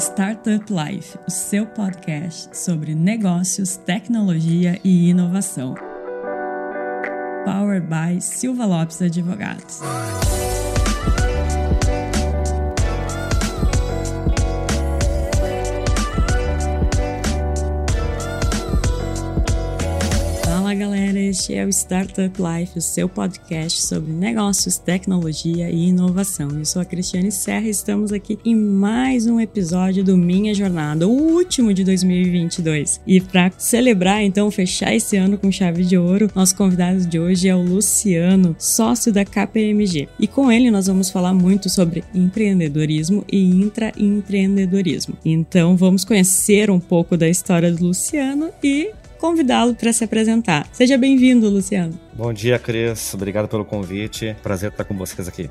Startup Life, o seu podcast sobre negócios, tecnologia e inovação. Powered by Silva Lopes Advogados. Este é o Startup Life, o seu podcast sobre negócios, tecnologia e inovação. Eu sou a Cristiane Serra e estamos aqui em mais um episódio do Minha Jornada, o último de 2022. E para celebrar, então, fechar esse ano com chave de ouro, nosso convidado de hoje é o Luciano, sócio da KPMG. E com ele nós vamos falar muito sobre empreendedorismo e intraempreendedorismo. Então vamos conhecer um pouco da história do Luciano e convidá-lo para se apresentar. Seja bem-vindo, Luciano. Bom dia, Cris. Obrigado pelo convite. Prazer estar com vocês aqui.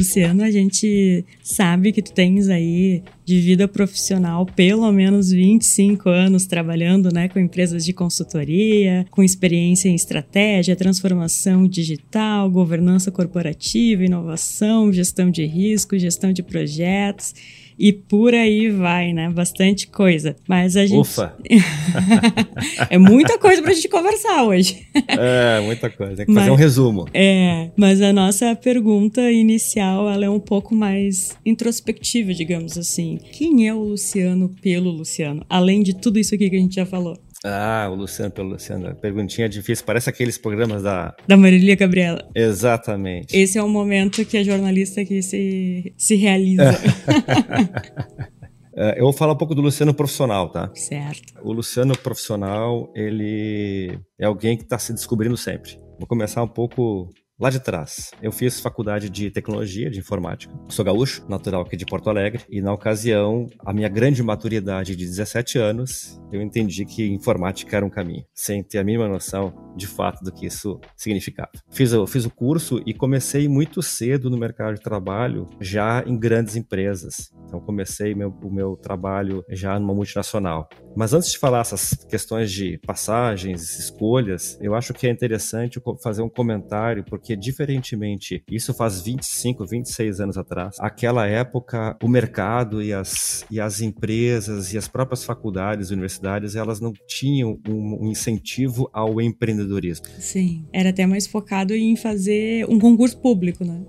Luciano, a gente sabe que tu tens aí de vida profissional pelo menos 25 anos trabalhando né, com empresas de consultoria, com experiência em estratégia, transformação digital, governança corporativa, inovação, gestão de risco, gestão de projetos e por aí vai, né? Bastante coisa. Mas a gente. Ufa! é muita coisa pra gente conversar hoje. é, muita coisa. Tem que mas, fazer um resumo. É, mas a nossa pergunta inicial ela é um pouco mais introspectiva, digamos assim. Quem é o Luciano pelo Luciano? Além de tudo isso aqui que a gente já falou. Ah, o Luciano pelo Luciano. Perguntinha difícil. Parece aqueles programas da. Da Marilia Gabriela. Exatamente. Esse é o momento que a jornalista aqui se, se realiza. É, eu vou falar um pouco do Luciano profissional, tá? Certo. O Luciano profissional, ele é alguém que está se descobrindo sempre. Vou começar um pouco lá de trás. Eu fiz faculdade de tecnologia, de informática. Sou gaúcho, natural aqui de Porto Alegre, e na ocasião, a minha grande maturidade de 17 anos, eu entendi que informática era um caminho, sem ter a mínima noção de fato do que isso significava. Fiz, eu fiz o curso e comecei muito cedo no mercado de trabalho, já em grandes empresas. Então comecei meu, o meu trabalho já numa multinacional. Mas antes de falar essas questões de passagens, escolhas, eu acho que é interessante fazer um comentário, porque diferentemente, isso faz 25, 26 anos atrás, aquela época o mercado e as, e as empresas e as próprias faculdades, universidades, elas não tinham um, um incentivo ao empreendedorismo. Sim, era até mais focado em fazer um concurso público, né?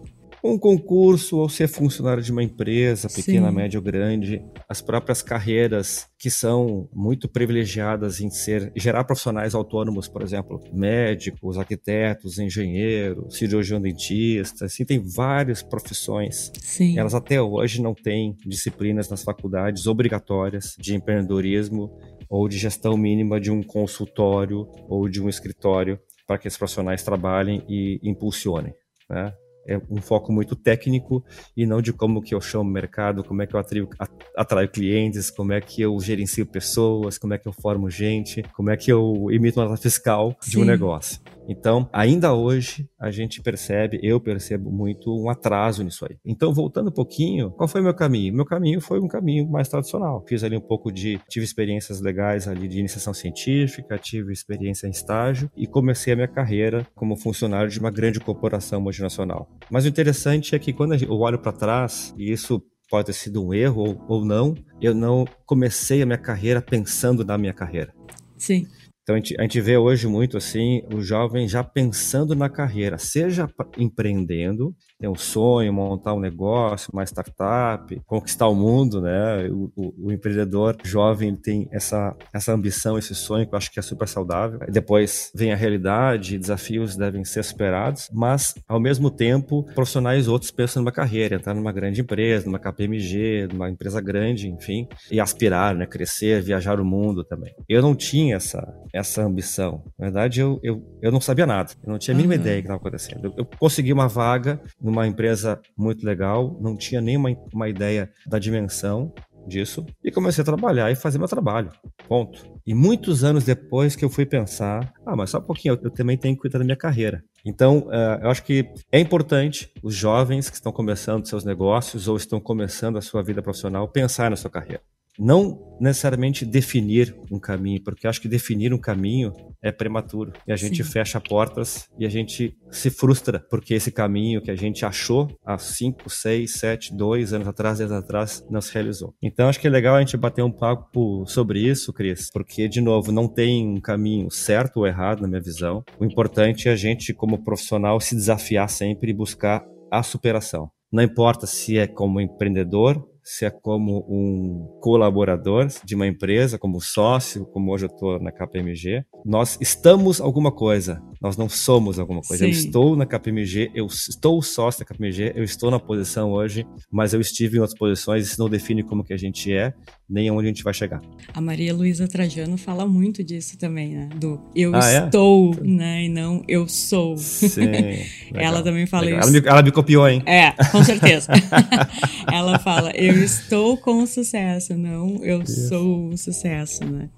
Um concurso ou ser funcionário de uma empresa, pequena, Sim. média ou grande, as próprias carreiras que são muito privilegiadas em ser gerar profissionais autônomos, por exemplo, médicos, arquitetos, engenheiros, cirurgião dentista, assim tem várias profissões. Sim. Elas até hoje não têm disciplinas nas faculdades obrigatórias de empreendedorismo ou de gestão mínima de um consultório ou de um escritório para que esses profissionais trabalhem e impulsionem. Né? É um foco muito técnico e não de como que eu chamo o mercado, como é que eu atraio, atraio clientes, como é que eu gerencio pessoas, como é que eu formo gente, como é que eu emito uma nota fiscal de Sim. um negócio. Então, ainda hoje, a gente percebe, eu percebo muito um atraso nisso aí. Então, voltando um pouquinho, qual foi o meu caminho? Meu caminho foi um caminho mais tradicional. Fiz ali um pouco de, tive experiências legais ali de iniciação científica, tive experiência em estágio e comecei a minha carreira como funcionário de uma grande corporação multinacional. Mas o interessante é que quando eu olho para trás, e isso pode ter sido um erro ou, ou não, eu não comecei a minha carreira pensando na minha carreira. Sim. Então a gente, a gente, vê hoje muito assim o jovem já pensando na carreira, seja empreendendo, tem um sonho, montar um negócio, uma startup, conquistar o mundo, né? O, o, o empreendedor jovem tem essa, essa ambição, esse sonho que eu acho que é super saudável. Depois vem a realidade, desafios devem ser superados, mas ao mesmo tempo profissionais outros pensam numa carreira, entrar numa grande empresa, numa KPMG, numa empresa grande, enfim, e aspirar, né? Crescer, viajar o mundo também. Eu não tinha essa essa ambição. Na verdade, eu, eu, eu não sabia nada. Eu não tinha a mínima uhum. ideia do que estava acontecendo. Eu, eu, consegui uma vaga numa empresa muito legal, não tinha nenhuma uma ideia da dimensão disso e comecei a trabalhar e fazer meu trabalho. Ponto. E muitos anos depois que eu fui pensar, ah, mas só um pouquinho, eu, eu também tenho que cuidar da minha carreira. Então, uh, eu acho que é importante os jovens que estão começando seus negócios ou estão começando a sua vida profissional pensar na sua carreira. Não necessariamente definir um caminho, porque acho que definir um caminho é prematuro e a gente Sim. fecha portas e a gente se frustra porque esse caminho que a gente achou há 5, 6, 7, 2 anos atrás, 10 anos atrás, não se realizou. Então acho que é legal a gente bater um papo sobre isso, Cris, porque, de novo, não tem um caminho certo ou errado na minha visão. O importante é a gente, como profissional, se desafiar sempre e buscar a superação. Não importa se é como empreendedor se é como um colaborador de uma empresa, como sócio, como hoje eu estou na KPMG. Nós estamos alguma coisa, nós não somos alguma coisa. Sim. Eu estou na KPMG, eu estou sócio da KPMG, eu estou na posição hoje, mas eu estive em outras posições, isso não define como que a gente é, nem aonde a gente vai chegar. A Maria Luísa Trajano fala muito disso também, né? Do eu ah, é? estou, né? E não eu sou. Sim. ela também fala legal. isso. Ela me, ela me copiou, hein? É, com certeza. ela fala, eu estou com sucesso, não eu Isso. sou o sucesso, né?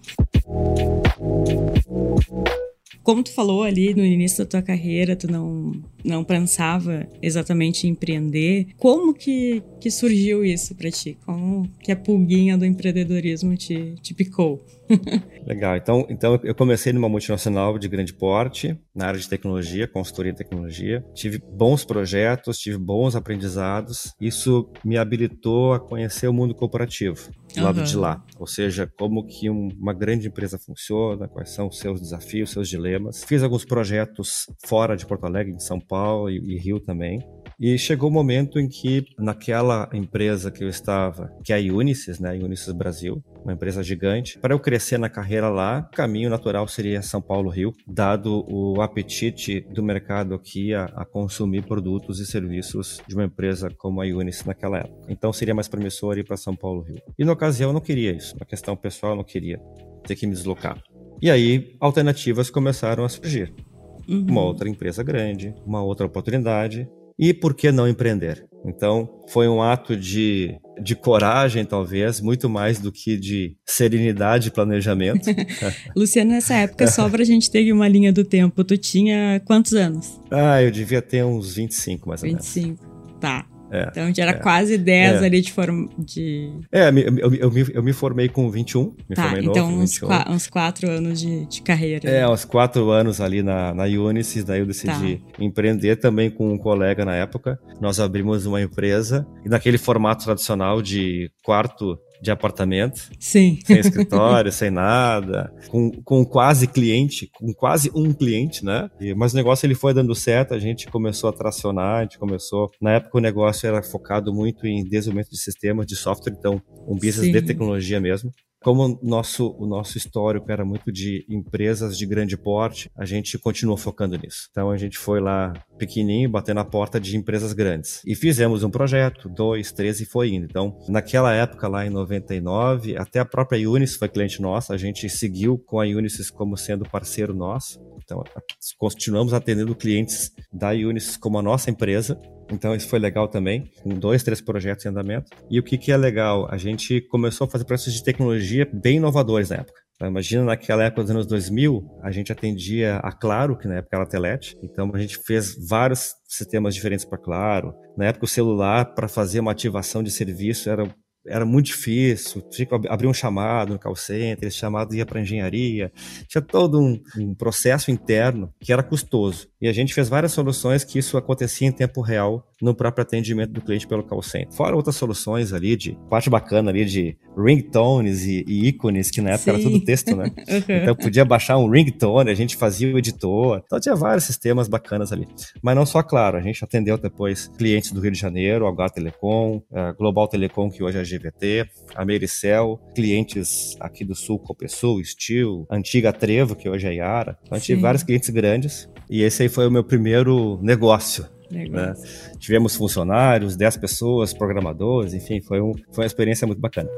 Como tu falou ali no início da tua carreira, tu não, não pensava exatamente em empreender. Como que, que surgiu isso para ti? Como que a pulguinha do empreendedorismo te, te picou? Legal. Então, então eu comecei numa multinacional de grande porte, na área de tecnologia, consultoria em tecnologia. Tive bons projetos, tive bons aprendizados. Isso me habilitou a conhecer o mundo corporativo, do uhum. lado de lá. Ou seja, como que um, uma grande empresa funciona, quais são os seus desafios, seus dilemas. Fiz alguns projetos fora de Porto Alegre, em São Paulo e, e Rio também. E chegou o um momento em que, naquela empresa que eu estava, que é a Unisys, né, Unisys Brasil, uma empresa gigante, para eu crescer na carreira lá, o caminho natural seria São Paulo-Rio, dado o apetite do mercado aqui a, a, consumir produtos e serviços de uma empresa como a Unisys naquela época. Então seria mais promissor ir para São Paulo-Rio. E na ocasião eu não queria isso, uma questão pessoal eu não queria ter que me deslocar. E aí alternativas começaram a surgir. Uhum. Uma outra empresa grande, uma outra oportunidade, e por que não empreender? Então, foi um ato de, de coragem, talvez, muito mais do que de serenidade e planejamento. Luciano, nessa época, só pra gente ter uma linha do tempo, tu tinha quantos anos? Ah, eu devia ter uns 25, mais ou 25. menos. 25, tá. É, então já era é, quase 10 é. ali de forma de. É, eu, eu, eu, me, eu me formei com 21. Me tá, formei então novo, uns, 21. uns 4 anos de, de carreira. É, uns 4 anos ali na, na Unisys, daí eu decidi tá. empreender também com um colega na época. Nós abrimos uma empresa e naquele formato tradicional de quarto de apartamento. Sim. Sem escritório, sem nada, com, com quase cliente, com quase um cliente, né? E, mas o negócio ele foi dando certo, a gente começou a tracionar, a gente começou. Na época o negócio era focado muito em desenvolvimento de sistemas, de software, então um business Sim. de tecnologia mesmo. Como nosso, o nosso histórico era muito de empresas de grande porte, a gente continuou focando nisso. Então a gente foi lá pequenininho, batendo na porta de empresas grandes. E fizemos um projeto, dois, três e foi indo. Então, naquela época, lá em 99, até a própria Unisys foi cliente nossa, a gente seguiu com a Unisys como sendo parceiro nosso. Então, continuamos atendendo clientes da Unisys como a nossa empresa. Então, isso foi legal também, com dois, três projetos em andamento. E o que, que é legal? A gente começou a fazer processos de tecnologia bem inovadores na época. Então, imagina naquela época dos anos 2000, a gente atendia a Claro, que na época era a Telete. Então, a gente fez vários sistemas diferentes para Claro. Na época, o celular, para fazer uma ativação de serviço, era era muito difícil, tinha que abrir um chamado no call center, esse chamado ia para engenharia, tinha todo um, um, processo interno que era custoso. E a gente fez várias soluções que isso acontecia em tempo real no próprio atendimento do cliente pelo call center. Fora outras soluções ali de parte bacana ali de ringtones e, e ícones, que na época Sim. era tudo texto, né? uhum. Então podia baixar um ringtone, a gente fazia o editor. Então tinha vários sistemas bacanas ali. Mas não só, claro, a gente atendeu depois clientes do Rio de Janeiro, Algar Telecom, Global Telecom, que hoje é a GVT, a Mericel, clientes aqui do Sul, Copesul, Steel, antiga Trevo, que hoje é Yara. Então, tive vários clientes grandes e esse aí foi o meu primeiro negócio. Né? Tivemos funcionários, 10 pessoas, programadores, enfim, foi, um, foi uma experiência muito bacana.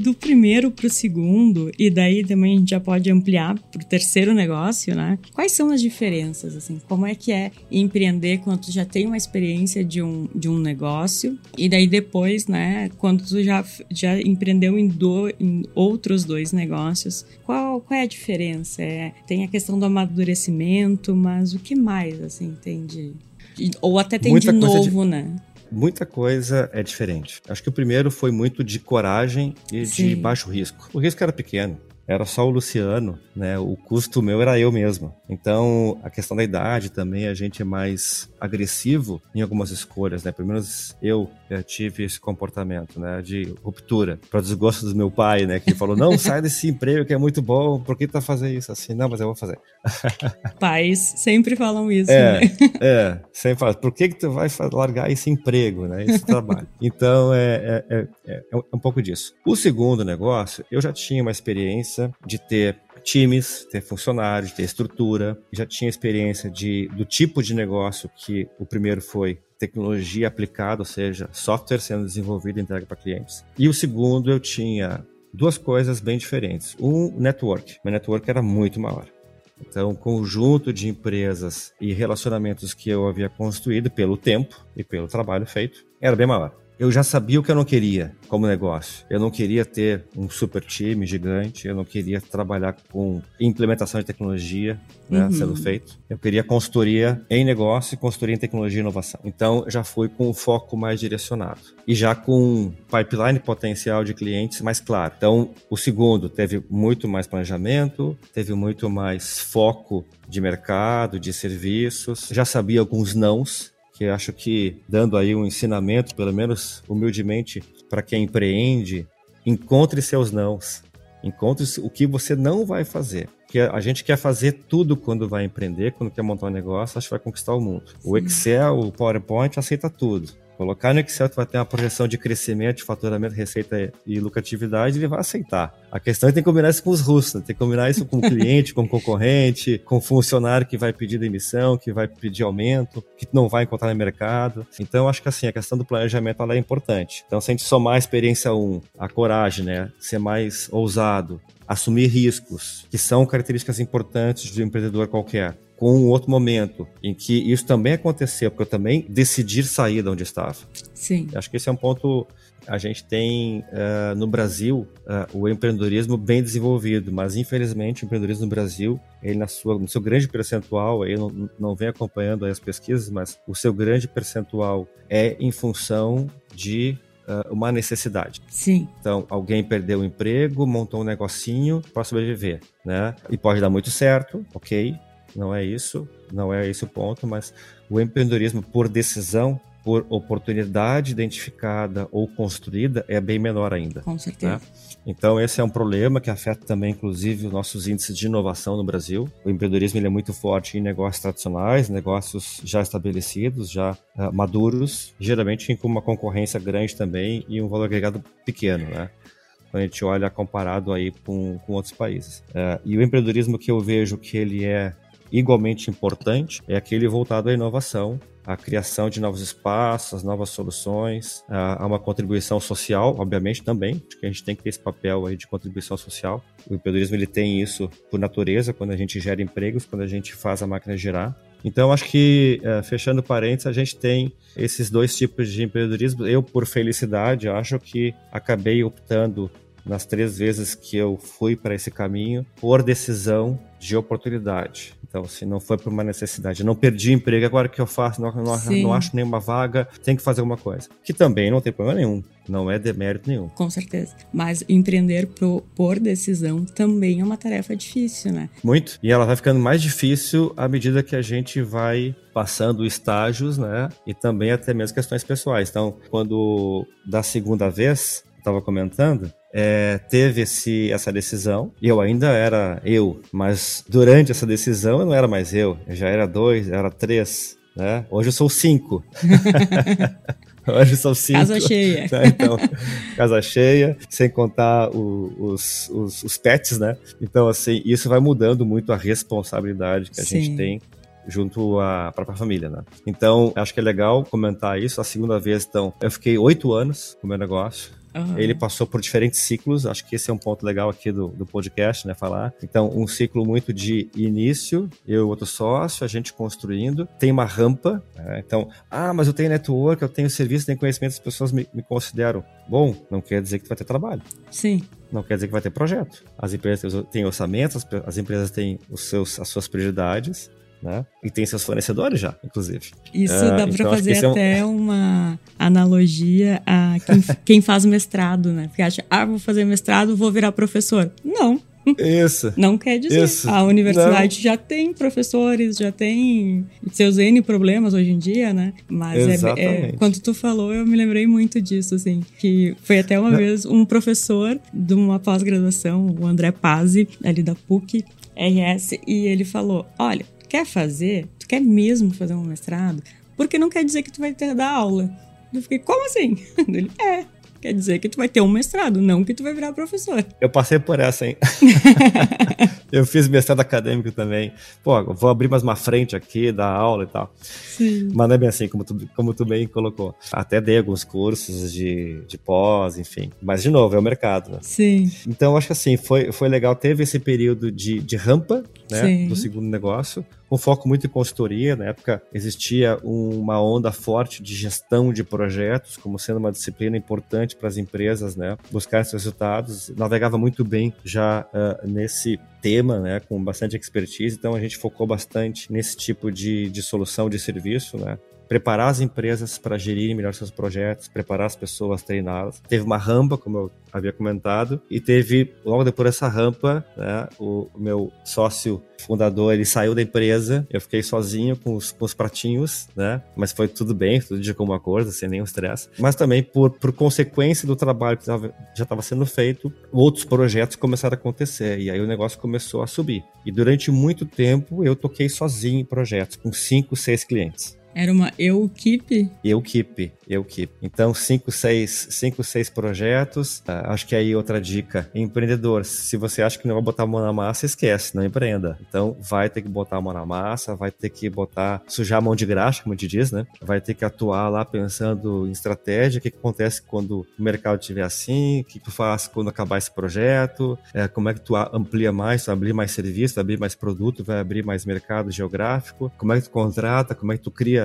Do primeiro para o segundo, e daí também a gente já pode ampliar para o terceiro negócio, né? Quais são as diferenças, assim? Como é que é empreender quando tu já tem uma experiência de um, de um negócio, e daí depois, né, quando tu já, já empreendeu em, do, em outros dois negócios, qual, qual é a diferença? É, tem a questão do amadurecimento, mas o que mais, assim, tem de... Ou até tem Muita de novo, de... né? Muita coisa é diferente. Acho que o primeiro foi muito de coragem e Sim. de baixo risco. O risco era pequeno era só o Luciano, né? O custo meu era eu mesmo. Então, a questão da idade também, a gente é mais agressivo em algumas escolhas, né? Pelo menos eu, eu tive esse comportamento, né? De ruptura, para desgosto do meu pai, né? Que falou: não, sai desse emprego que é muito bom, por que tu tá fazendo isso assim? Não, mas eu vou fazer. Pais sempre falam isso, é, né? É, sempre falam: por que, que tu vai largar esse emprego, né? Esse trabalho. Então, é, é, é, é um pouco disso. O segundo negócio, eu já tinha uma experiência experiência de ter times, ter funcionários, ter estrutura, já tinha experiência de, do tipo de negócio que o primeiro foi tecnologia aplicada, ou seja, software sendo desenvolvido e entregue para clientes. E o segundo eu tinha duas coisas bem diferentes. Um, network. Meu network era muito maior. Então, o conjunto de empresas e relacionamentos que eu havia construído pelo tempo e pelo trabalho feito era bem maior eu já sabia o que eu não queria como negócio. Eu não queria ter um super time gigante, eu não queria trabalhar com implementação de tecnologia né, uhum. sendo feito. Eu queria consultoria em negócio e consultoria em tecnologia e inovação. Então, já fui com um foco mais direcionado. E já com pipeline potencial de clientes mais claro. Então, o segundo teve muito mais planejamento, teve muito mais foco de mercado, de serviços, já sabia alguns nãos que acho que dando aí um ensinamento, pelo menos humildemente, para quem empreende, encontre seus nãos, encontre o que você não vai fazer. Porque a gente quer fazer tudo quando vai empreender, quando quer montar um negócio, acho que vai conquistar o mundo. Sim. O Excel, o PowerPoint aceita tudo. Colocar no Excel, tu vai ter uma projeção de crescimento, faturamento, receita e lucratividade, ele vai aceitar. A questão é que tem que combinar isso com os russos, né? tem que combinar isso com o cliente, com o concorrente, com o funcionário que vai pedir demissão, que vai pedir aumento, que não vai encontrar no mercado. Então, acho que assim, a questão do planejamento é importante. Então, se a gente somar a experiência 1, a coragem, né? Ser mais ousado, assumir riscos, que são características importantes de um empreendedor qualquer com um outro momento em que isso também aconteceu, porque eu também decidi sair de onde estava. Sim. Acho que esse é um ponto. A gente tem uh, no Brasil uh, o empreendedorismo bem desenvolvido, mas infelizmente o empreendedorismo no Brasil, ele na sua, no seu grande percentual, aí não, não vem acompanhando as pesquisas, mas o seu grande percentual é em função de uh, uma necessidade. Sim. Então, alguém perdeu o emprego, montou um negocinho para sobreviver, né? E pode dar muito certo, ok? não é isso, não é esse o ponto, mas o empreendedorismo por decisão, por oportunidade identificada ou construída é bem menor ainda. Com certeza. Né? Então esse é um problema que afeta também, inclusive, os nossos índices de inovação no Brasil. O empreendedorismo ele é muito forte em negócios tradicionais, negócios já estabelecidos, já uh, maduros, geralmente com uma concorrência grande também e um valor agregado pequeno, né? quando a gente olha comparado aí com, com outros países. Uh, e o empreendedorismo que eu vejo que ele é igualmente importante é aquele voltado à inovação, à criação de novos espaços, novas soluções, a uma contribuição social, obviamente também, acho que a gente tem que ter esse papel aí de contribuição social. O empreendedorismo ele tem isso por natureza, quando a gente gera empregos, quando a gente faz a máquina girar. Então, acho que, eh, fechando parênteses, a gente tem esses dois tipos de empreendedorismo. Eu, por felicidade, acho que acabei optando nas três vezes que eu fui para esse caminho por decisão de oportunidade. Então, se não foi por uma necessidade, não perdi emprego, agora o que eu faço? Não, não, não, acho nenhuma vaga, tem que fazer alguma coisa. Que também não tem problema nenhum, não é demérito nenhum. Com certeza. Mas empreender por, por decisão também é uma tarefa difícil, né? Muito. E ela vai ficando mais difícil à medida que a gente vai passando estágios, né? E também até mesmo questões pessoais. Então, quando da segunda vez, estava comentando, é, teve esse, essa decisão e eu ainda era eu, mas durante essa decisão eu não era mais eu, eu já era dois, era três, né? Hoje eu sou cinco. Hoje são cinco. Casa cheia. Né? Então, casa cheia, sem contar o, os, os, os, pets, né? Então, assim, isso vai mudando muito a responsabilidade que a Sim. gente tem junto à própria família, né? Então, acho que é legal comentar isso. A segunda vez, então, eu fiquei oito anos com o meu negócio Uhum. Ele passou por diferentes ciclos, acho que esse é um ponto legal aqui do, do podcast, né, falar. Então, um ciclo muito de início, eu e outro sócio, a gente construindo, tem uma rampa, né? então, ah, mas eu tenho network, eu tenho serviço, tenho conhecimento, as pessoas me, me consideram bom, não quer dizer que vai ter trabalho. Sim. Não quer dizer que vai ter projeto. As empresas têm orçamentos, as empresas têm os seus, as suas prioridades, né? E tem seus fornecedores já, inclusive. Isso uh, dá para então fazer até é um... uma analogia a quem, quem faz mestrado, né? Porque acha, ah, vou fazer mestrado, vou virar professor. Não, isso. Não quer dizer. Isso. A universidade Não. já tem professores, já tem seus N problemas hoje em dia, né? Mas é, é, quando tu falou, eu me lembrei muito disso, assim. Que foi até uma Não. vez um professor de uma pós-graduação, o André Pazzi, ali da PUC, RS, e ele falou: Olha, quer fazer? Tu quer mesmo fazer um mestrado? Porque não quer dizer que tu vai ter dar aula. Eu fiquei, como assim? Ele, é, Quer dizer que tu vai ter um mestrado, não que tu vai virar professor. Eu passei por essa, hein? eu fiz mestrado acadêmico também. Pô, vou abrir mais uma frente aqui, dar aula e tal. Sim. Mas não é bem assim, como tu, como tu bem colocou. Até dei alguns cursos de, de pós, enfim. Mas, de novo, é o mercado, né? Sim. Então, acho que assim, foi, foi legal. Teve esse período de, de rampa, né? Sim. Do segundo negócio com foco muito em consultoria. Na época existia uma onda forte de gestão de projetos, como sendo uma disciplina importante para as empresas, né? Buscar esses resultados. Navegava muito bem já uh, nesse tema, né? Com bastante expertise. Então a gente focou bastante nesse tipo de, de solução de serviço, né? Preparar as empresas para gerirem melhor seus projetos, preparar as pessoas, treiná-las. Teve uma rampa, como eu havia comentado, e teve, logo depois dessa rampa, né, o, meu sócio fundador, ele saiu da empresa, eu fiquei sozinho com os, com os pratinhos, né, mas foi tudo bem, tudo de como acordo, sem nenhum estresse. Mas também, por, por consequência do trabalho que tava, já estava sendo feito, outros projetos começaram a acontecer, e aí o negócio começou a subir. E durante muito tempo, eu toquei sozinho em projetos, com cinco, seis clientes. Era uma Eukip? Eukip, Eukip. Então, cinco, seis, cinco, seis projetos. Uh, acho que aí outra dica. Empreendedor, se você acha que não vai botar a mão na massa, esquece, não empreenda. Então, vai ter que botar a mão na massa, vai ter que botar, sujar a mão de graxa, como a gente diz, né? Vai ter que atuar lá pensando em estratégia, o que, que acontece quando o mercado estiver assim, o que, tu faz quando acabar esse projeto, é, como é que tu amplia mais, tu abrir mais serviço, abrir mais produto, vai abrir mais mercado geográfico, como é que tu contrata, como é que tu cria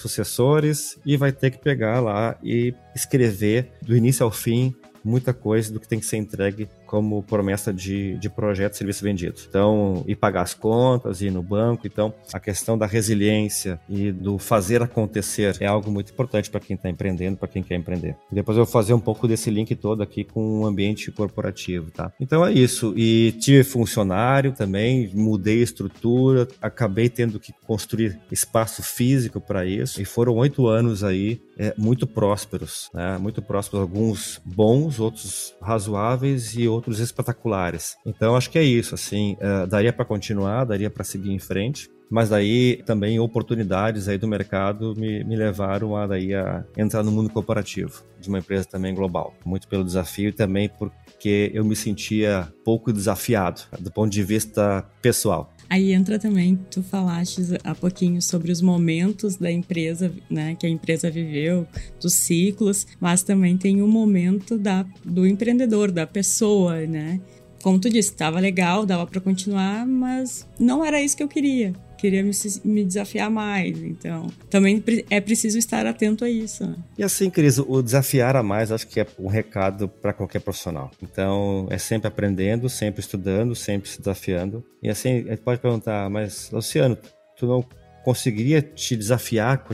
sucessores e vai ter que pegar lá e escrever do início ao fim muita coisa do que tem que ser entregue como promessa de, de projeto de serviço vendido. Então, e pagar as contas, ir no banco. Então, a questão da resiliência e do fazer acontecer é algo muito importante para quem está empreendendo, para quem quer empreender. Depois eu vou fazer um pouco desse link todo aqui com o ambiente corporativo, tá? Então é isso. E tive funcionário também, mudei estrutura, acabei tendo que construir espaço físico para isso. E foram oito anos aí é, muito prósperos, né? Muito prósperos, alguns bons, outros razoáveis e outros espetaculares. Então acho que é isso, assim, uh, daria para continuar, daria para seguir em frente, mas daí também oportunidades aí do mercado me, me levaram a daí a entrar no mundo corporativo de uma empresa também global, muito pelo desafio e também porque eu me sentia pouco desafiado do ponto de vista pessoal. Aí entra também, tu falaste há pouquinho sobre os momentos da empresa, né, que a empresa viveu, dos ciclos, mas também tem o momento da, do empreendedor, da pessoa, né? Como tu disse, estava legal, dava para continuar, mas não era isso que eu queria queria me, me, desafiar mais. Então, também é preciso estar atento a isso. Né? E assim, Cris, o desafiar a mais acho que é um recado para qualquer profissional. Então, é sempre aprendendo, sempre estudando, sempre se desafiando. E assim, a gente pode perguntar, mas Luciano, tu não conseguiria te desafiar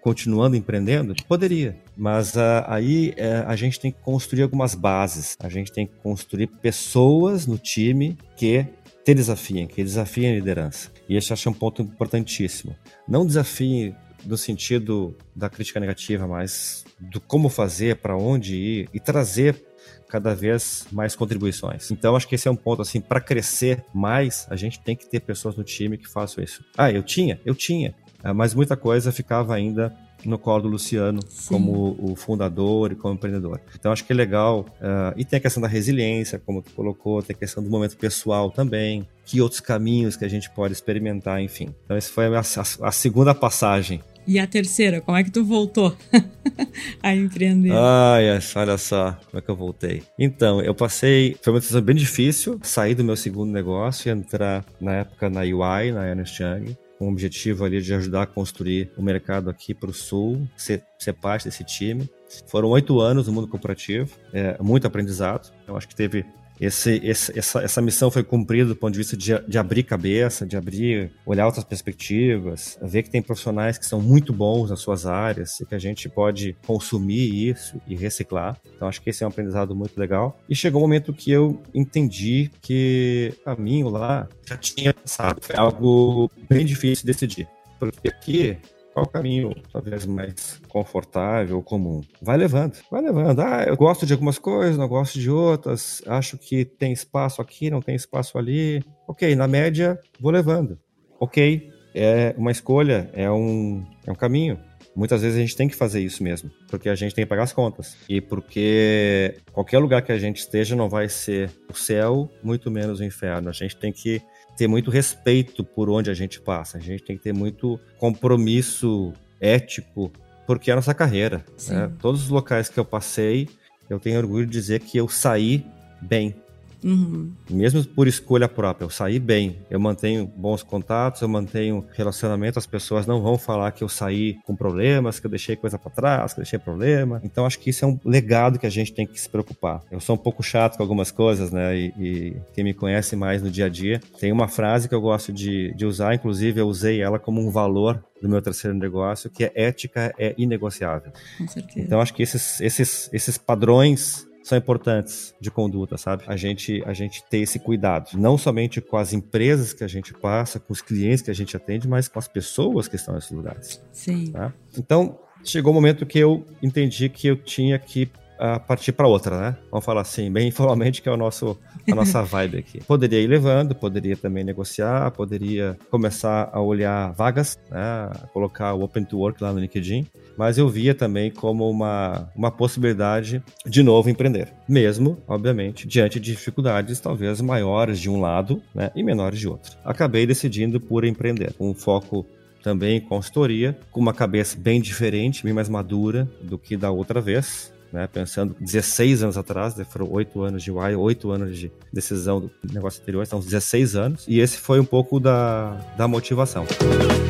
continuando empreendendo? Poderia, mas uh, aí uh, a gente tem que construir algumas bases, a gente tem que construir pessoas no time que te desafiem, que desafiem a liderança. E esse acho é um ponto importantíssimo. Não desafie no sentido da crítica negativa, mas do como fazer, para onde ir e trazer cada vez mais contribuições. Então acho que esse é um ponto assim, para crescer mais, a gente tem que ter pessoas no time que façam isso. Ah, eu tinha, eu tinha, ah, mas muita coisa ficava ainda no colo do Luciano Sim. como o fundador e como empreendedor. Então acho que é legal. Uh, e tem a questão da resiliência, como tu colocou, tem a questão do momento pessoal também, que outros caminhos que a gente pode experimentar, enfim. Então essa foi a, a, a segunda passagem E a terceira, como é que tu voltou a empreender? Ai, olha só como é que eu voltei. Então, eu passei, foi uma decisão bem difícil, sair do meu segundo negócio e entrar na época na UI, na Ernst Young com o objetivo ali de ajudar a construir o mercado aqui para o Sul, ser, ser parte desse time. Foram oito anos no mundo corporativo, é, muito aprendizado. Eu acho que teve esse, esse, essa, essa missão foi cumprida do ponto de vista de, de abrir cabeça, de abrir, olhar outras perspectivas, ver que tem profissionais que são muito bons nas suas áreas e que a gente pode consumir isso e reciclar. Então acho que esse é um aprendizado muito legal. E chegou o um momento que eu entendi que o caminho lá já tinha passado. Foi algo bem difícil de decidir. Porque aqui qual caminho talvez mais confortável comum? Vai levando, vai levando. Ah, eu gosto de algumas coisas, não gosto de outras, acho que tem espaço aqui, não tem espaço ali. Ok, na média, vou levando. Ok, é uma escolha, é um, é um caminho. Muitas vezes a gente tem que fazer isso mesmo, porque a gente tem que pagar as contas. E porque qualquer lugar que a gente esteja não vai ser o céu, muito menos o inferno. A gente tem que ter muito respeito por onde a gente passa, a gente tem que ter muito compromisso ético, porque é a nossa carreira. Né? Todos os locais que eu passei, eu tenho orgulho de dizer que eu saí bem. Uhum. Mesmo por escolha própria, eu saí bem, eu mantenho bons contatos, eu mantenho relacionamento, as pessoas não vão falar que eu saí com problemas, que eu deixei coisa para trás, que eu deixei problema. Então acho que isso é um legado que a gente tem que se preocupar. Eu sou um pouco chato com algumas coisas, né? E, e quem me conhece mais no dia a dia, tem uma frase que eu gosto de, de usar, inclusive eu usei ela como um valor do meu terceiro negócio, que é ética é inegociável. Com certeza. Então acho que esses, esses, esses padrões são importantes de conduta, sabe? A gente, a gente ter esse cuidado, não somente com as empresas que a gente passa, com os clientes que a gente atende, mas com as pessoas que estão nesses lugares. Sim. Tá? Então, chegou o um momento que eu entendi que eu tinha que uh, partir para outra, né? Vamos falar assim, bem informalmente, que é o nosso, a nossa vibe aqui. Poderia ir levando, poderia também negociar, poderia começar a olhar vagas, né? colocar o Open to Work lá no LinkedIn, mas eu via também como uma, uma possibilidade de novo empreender, mesmo, obviamente, diante de dificuldades talvez maiores de um lado né? e menores de outro. Acabei decidindo por empreender, com um foco também em consultoria, com uma cabeça bem diferente, bem mais madura do que da outra vez né? Pensando 16 anos atrás, né? foram 8 anos de UI, 8 anos de decisão do negócio anterior, então 16 anos. E esse foi um pouco da, da motivação. Antes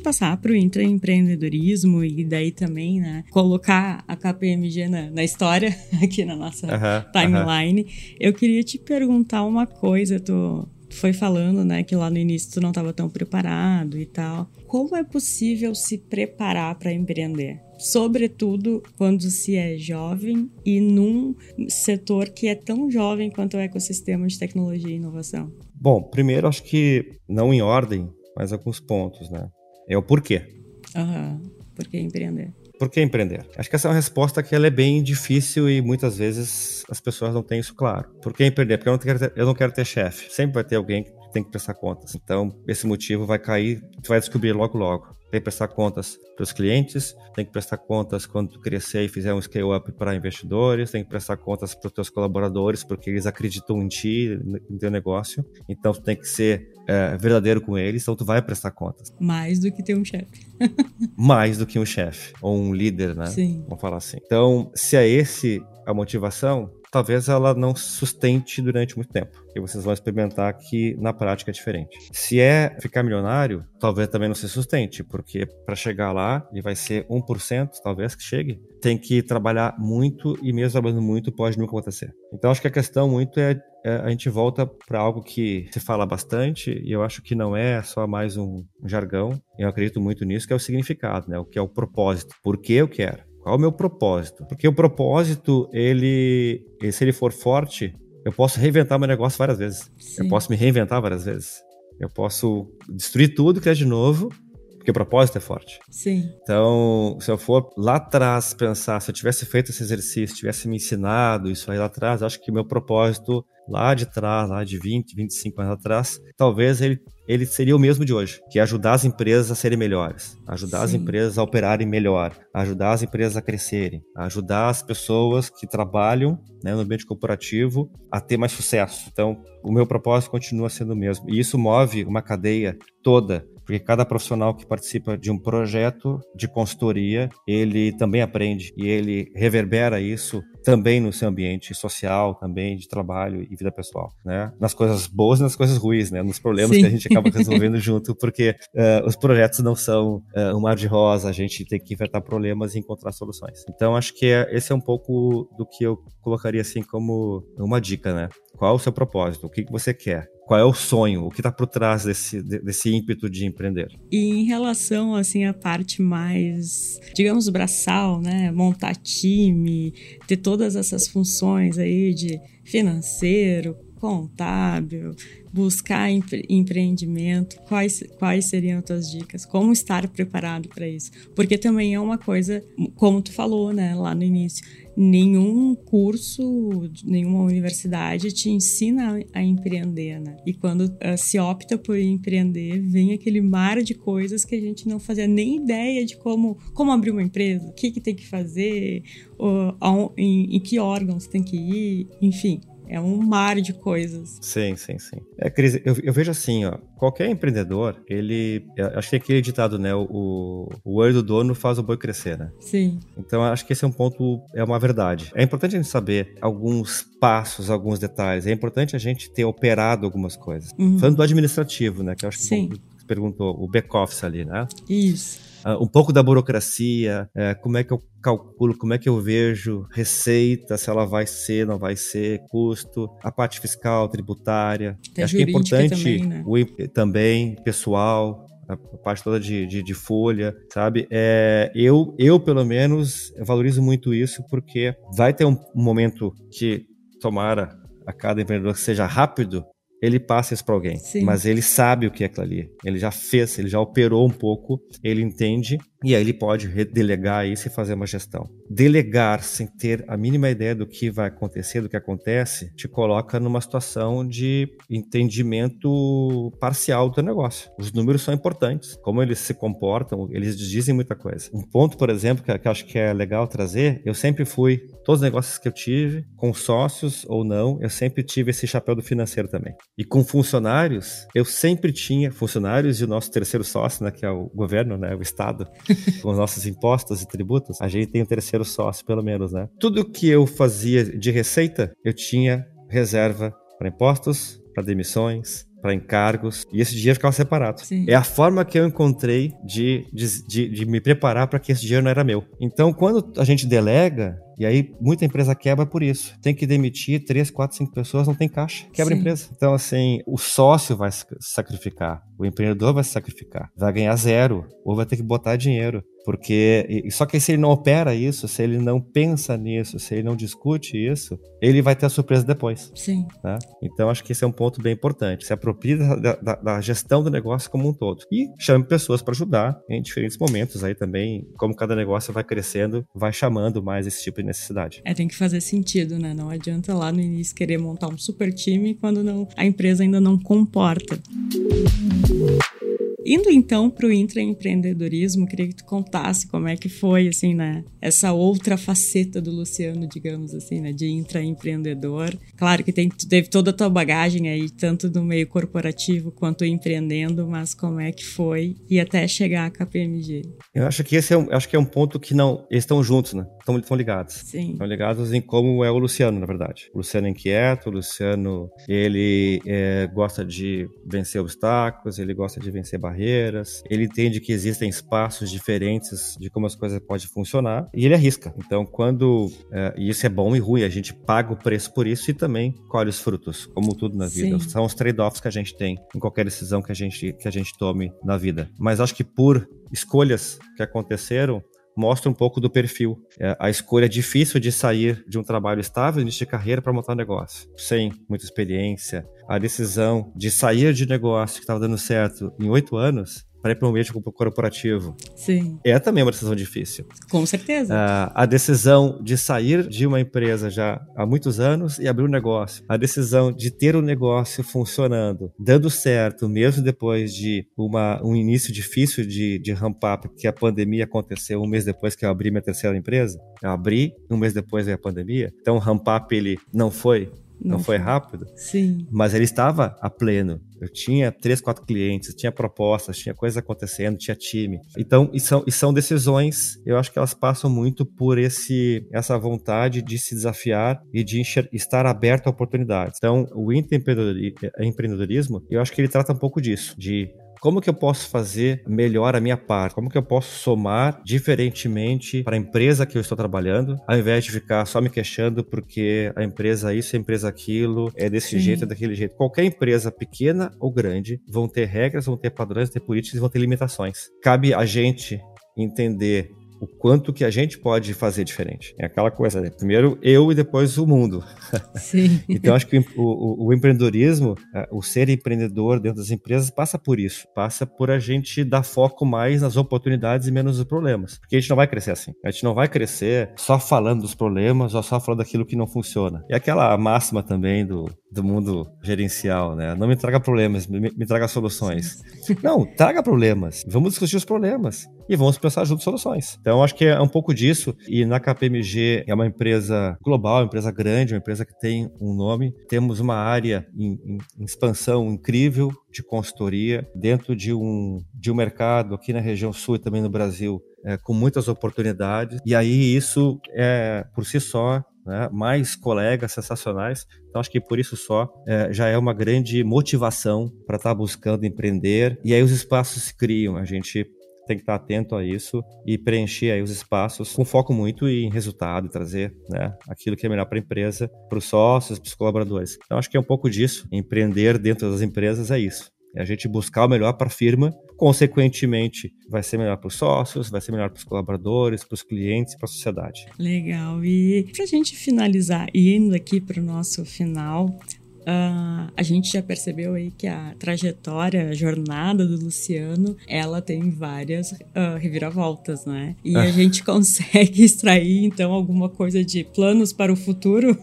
gente passar para o intraempreendedorismo e daí também, né, colocar a KPMG na, na história aqui na nossa timeline, eu queria te perguntar uma coisa, tu foi falando, né, que lá no início tu não estava tão preparado e tal. Como é possível se preparar para empreender? Sobretudo quando se é jovem e num setor que é tão jovem quanto o ecossistema de tecnologia e inovação. Bom, primeiro acho que não em ordem, mais alguns pontos, né? É o porquê. Uhum. Por que empreender? Por que empreender? Acho que essa é uma resposta que ela é bem difícil e muitas vezes as pessoas não têm isso claro. Por que empreender? Porque eu não quero ter, eu não quero ter chefe. Sempre vai ter alguém que tem que prestar contas. Então, esse motivo vai cair, tu vai descobrir logo logo. Tem que prestar contas para os clientes, tem que prestar contas quando tu crescer e fizer um scale-up para investidores, tem que prestar contas para os teus colaboradores, porque eles acreditam em ti, no teu negócio. Então, tu tem que ser é, verdadeiro com eles, então tu vai prestar contas. Mais do que ter um chefe. Mais do que um chefe, ou um líder, né? Sim. Vamos falar assim. Então, se é esse a motivação, talvez ela não sustente durante muito tempo. E vocês vão experimentar que na prática é diferente. Se é ficar milionário, talvez também não se sustente, porque para chegar lá, ele vai ser 1%, talvez que chegue. Tem que trabalhar muito e mesmo trabalhando muito pode nunca acontecer. Então acho que a questão muito é, é a gente volta para algo que se fala bastante e eu acho que não é só mais um jargão. Eu acredito muito nisso, que é o significado, né? O que é o propósito. Por que eu quero? Qual é o meu propósito? Porque o propósito, ele, se ele for forte, eu posso reinventar meu negócio várias vezes. Sim. Eu posso me reinventar várias vezes. Eu posso destruir tudo, criar de novo, porque o propósito é forte. Sim. Então, se eu for lá atrás pensar, se eu tivesse feito esse exercício, tivesse me ensinado isso aí lá atrás, acho que meu propósito lá de trás, lá de 20, 25 anos atrás, talvez ele, ele seria o mesmo de hoje, que é ajudar as empresas a serem melhores, ajudar Sim. as empresas a operarem melhor, ajudar as empresas a crescerem, ajudar as pessoas que trabalham né, no ambiente corporativo a ter mais sucesso. Então, o meu propósito continua sendo o mesmo. E isso move uma cadeia toda porque cada profissional que participa de um projeto de consultoria, ele também aprende e ele reverbera isso também no seu ambiente social, também de trabalho e vida pessoal, né? Nas coisas boas e nas coisas ruins, né? Nos problemas Sim. que a gente acaba resolvendo junto, porque uh, os projetos não são uh, um mar de rosa, a gente tem que enfrentar problemas e encontrar soluções. Então, acho que é, esse é um pouco do que eu colocaria assim como uma dica, né? Qual é o seu propósito? O que, que você quer? Qual é o sonho? O que está por trás desse, desse ímpeto de empreender? E em relação assim à parte mais, digamos, braçal, né? Montar time, ter todas essas funções aí de financeiro, contábil, buscar empre empreendimento, quais, quais seriam as tuas dicas? Como estar preparado para isso? Porque também é uma coisa, como tu falou, né, lá no início, nenhum curso, nenhuma universidade te ensina a empreender, né? E quando uh, se opta por empreender, vem aquele mar de coisas que a gente não fazia nem ideia de como, como abrir uma empresa, o que, que tem que fazer, ou, em, em que órgãos tem que ir, enfim é um mar de coisas. Sim, sim, sim. É, Cris, eu, eu, vejo assim, ó, qualquer empreendedor, ele, acho que é aquele ditado, né, o, o olho do dono faz o boi crescer, né? Sim. Então, acho que esse é um ponto, é uma verdade. É importante a gente saber alguns passos, alguns detalhes. É importante a gente ter operado algumas coisas. Uhum. Falando do administrativo, né, que eu acho que Sim. você perguntou, o back-office ali, né? Isso. Uh, um pouco da burocracia, uh, como é que eu calculo, como é que eu vejo receita, se ela vai ser, não vai ser, custo, a parte fiscal, tributária. Acho que é importante também, né? o, também pessoal, a parte toda de, de, de folha, sabe? É, eu, eu, pelo menos, valorizo muito isso porque vai ter um momento que, tomara, a cada empreendedor que seja rápido, ele passa isso para alguém. Sim. Mas ele sabe o que é aquilo ali. Ele já fez, ele já operou um pouco, ele entende e aí ele pode delegar isso e fazer uma gestão. Delegar sem ter a mínima ideia do que vai acontecer, do que acontece, te coloca numa situação de entendimento parcial do negócio. Os números são importantes, como eles se comportam, eles dizem muita coisa. Um ponto, por exemplo, que, que eu acho que é legal trazer, eu sempre fui, todos os negócios que eu tive, com sócios ou não, eu sempre tive esse chapéu do financeiro também. E com funcionários, eu sempre tinha funcionários e o nosso terceiro sócio, né, que é o governo, né, o Estado, com os nossos impostos e tributos, a gente tem um terceiro sócio, pelo menos, né? Tudo que eu fazia de receita, eu tinha reserva para impostos, para demissões, para encargos, e esse dinheiro ficava separado. Sim. É a forma que eu encontrei de, de, de, de me preparar para que esse dinheiro não era meu. Então, quando a gente delega, e aí muita empresa quebra por isso. Tem que demitir três, quatro, cinco pessoas, não tem caixa, quebra Sim. a empresa. Então, assim, o sócio vai se sacrificar, o empreendedor vai se sacrificar, vai ganhar zero, ou vai ter que botar dinheiro. Porque, só que se ele não opera isso, se ele não pensa nisso, se ele não discute isso, ele vai ter a surpresa depois. Sim. Né? Então, acho que esse é um ponto bem importante. Se apropria da, da, da gestão do negócio como um todo. E chame pessoas para ajudar em diferentes momentos aí também, como cada negócio vai crescendo, vai chamando mais esse tipo de necessidade. É, tem que fazer sentido, né? Não adianta lá no início querer montar um super time quando não, a empresa ainda não comporta. Indo então para o intraempreendedorismo, queria que tu contasse como é que foi, assim, né? Essa outra faceta do Luciano, digamos assim, né? De intraempreendedor. Claro que tem, tu teve toda a tua bagagem aí, tanto no meio corporativo quanto empreendendo, mas como é que foi e até chegar à KPMG? Eu acho que esse é um, acho que é um ponto que não, eles estão juntos, né? Estão, estão ligados. Sim. Estão ligados em como é o Luciano, na verdade. O Luciano é inquieto, o Luciano, ele é, gosta de vencer obstáculos, ele gosta de vencer barreiras ele entende que existem espaços diferentes de como as coisas podem funcionar e ele arrisca. Então, quando. É, e isso é bom e ruim, a gente paga o preço por isso e também colhe os frutos, como tudo na vida. Sim. São os trade-offs que a gente tem em qualquer decisão que a gente, que a gente tome na vida. Mas acho que por escolhas que aconteceram, mostra um pouco do perfil. É, a escolha difícil de sair de um trabalho estável, de carreira, para montar um negócio, sem muita experiência. A decisão de sair de negócio que estava dando certo em oito anos para ir para um ambiente corporativo. Sim. É também uma decisão difícil. Com certeza. Uh, a decisão de sair de uma empresa já há muitos anos e abrir um negócio. A decisão de ter um negócio funcionando, dando certo, mesmo depois de uma, um início difícil de, de ramp-up, que a pandemia aconteceu um mês depois que eu abri minha terceira empresa. Eu abri, um mês depois veio a pandemia. Então o ramp-up ele não foi não, não foi rápido. Sim. Mas ele estava a pleno. Eu tinha três, quatro clientes, tinha propostas, tinha coisas acontecendo, tinha time. Então, e são, e são decisões, eu acho que elas passam muito por esse essa vontade de se desafiar e de estar aberto a oportunidades. Então, o empreendedorismo, eu acho que ele trata um pouco disso, de como que eu posso fazer melhor a minha parte? Como que eu posso somar diferentemente para a empresa que eu estou trabalhando, ao invés de ficar só me queixando porque a empresa isso, a empresa aquilo, é desse Sim. jeito, é daquele jeito. Qualquer empresa pequena ou grande vão ter regras, vão ter padrões, vão ter políticas, vão ter limitações. Cabe a gente entender o quanto que a gente pode fazer diferente. É aquela coisa, né? primeiro eu e depois o mundo. Sim. então acho que o, o, o, empreendedorismo, é, o ser empreendedor dentro das empresas passa por isso, passa por a gente dar foco mais nas oportunidades e menos nos problemas, porque a gente não vai crescer assim. A gente não vai crescer só falando dos problemas ou só falando daquilo que não funciona. E aquela máxima também do, do mundo gerencial, né? Não me traga problemas, me, me traga soluções. Não, traga problemas. Vamos discutir os problemas e vamos pensar juntos soluções. Então, acho que é um pouco disso. E na KPMG é uma empresa global, uma empresa grande, uma empresa que tem um nome. Temos uma área em, em, em expansão incrível de consultoria dentro de um, de um mercado aqui na região sul e também no Brasil é, com muitas oportunidades. E aí isso é por si só né, mais colegas sensacionais. Então, acho que por isso só é, já é uma grande motivação para estar tá buscando empreender. E aí os espaços se criam. A gente tem que estar atento a isso e preencher aí os espaços com foco muito em resultado, trazer né, aquilo que é melhor para a empresa, para os sócios, para os colaboradores. Então acho que é um pouco disso. Empreender dentro das empresas é isso. É a gente buscar o melhor para a firma, consequentemente, vai ser melhor para os sócios, vai ser melhor para os colaboradores, para os clientes, para a sociedade. Legal. E para a gente finalizar, indo aqui para o nosso final, Uh, a gente já percebeu aí que a trajetória, a jornada do Luciano, ela tem várias uh, reviravoltas, né? E a gente consegue extrair, então, alguma coisa de planos para o futuro?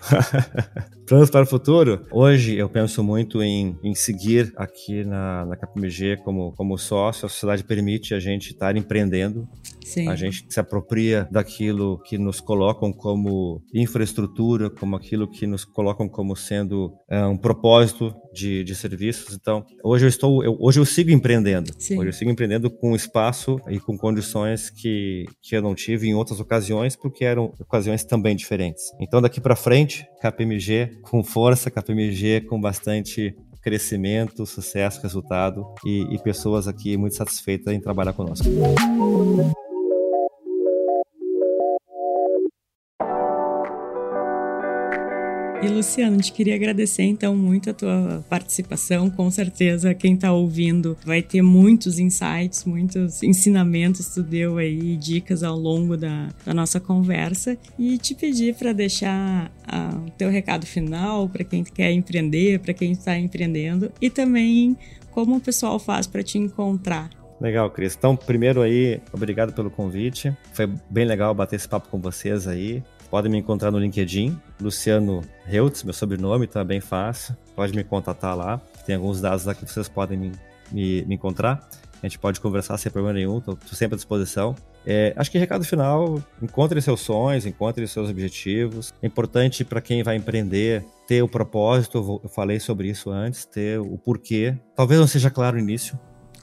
Planos para o futuro? Hoje eu penso muito em, em seguir aqui na, na KPMG como, como sócio. A sociedade permite a gente estar empreendendo. Sim. A gente se apropria daquilo que nos colocam como infraestrutura, como aquilo que nos colocam como sendo é, um propósito de, de serviços. Então, hoje eu estou, eu, hoje eu sigo empreendendo. Sim. Hoje eu sigo empreendendo com espaço e com condições que, que eu não tive em outras ocasiões, porque eram ocasiões também diferentes. Então, daqui para frente, KPMG com força, KPMG com bastante crescimento, sucesso, resultado e, e pessoas aqui muito satisfeitas em trabalhar conosco. E Luciano, gente queria agradecer então muito a tua participação. Com certeza quem está ouvindo vai ter muitos insights, muitos ensinamentos que tu deu aí, dicas ao longo da, da nossa conversa. E te pedir para deixar ah, o teu recado final para quem quer empreender, para quem está empreendendo e também como o pessoal faz para te encontrar. Legal, Cris. Então, primeiro aí, obrigado pelo convite. Foi bem legal bater esse papo com vocês aí. Podem me encontrar no LinkedIn, Luciano Reutz, meu sobrenome, tá bem fácil. Pode me contatar lá. Tem alguns dados lá que vocês podem me, me, me encontrar. A gente pode conversar sem problema nenhum, estou sempre à disposição. É, acho que recado final: encontre seus sonhos, encontre seus objetivos. É importante para quem vai empreender ter o propósito, eu falei sobre isso antes, ter o porquê. Talvez não seja claro no início,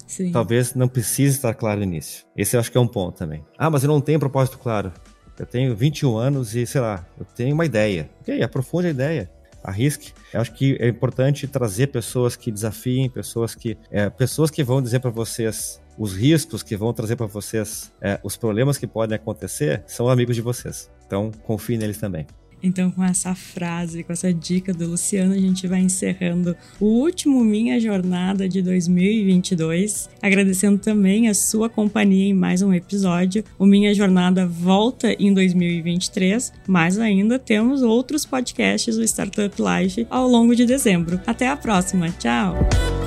Sim. Talvez não precise estar claro no início. Esse eu acho que é um ponto também. Ah, mas eu não tenho propósito claro. Eu tenho 21 anos e, sei lá, eu tenho uma ideia. Ok, aprofunde a ideia. Arrisque. Eu acho que é importante trazer pessoas que desafiem, pessoas que, é, pessoas que vão dizer para vocês os riscos, que vão trazer para vocês é, os problemas que podem acontecer, são amigos de vocês. Então, confie neles também. Então, com essa frase, com essa dica do Luciano, a gente vai encerrando o último Minha Jornada de 2022. Agradecendo também a sua companhia em mais um episódio. O Minha Jornada volta em 2023, mas ainda temos outros podcasts do Startup Life ao longo de dezembro. Até a próxima. Tchau!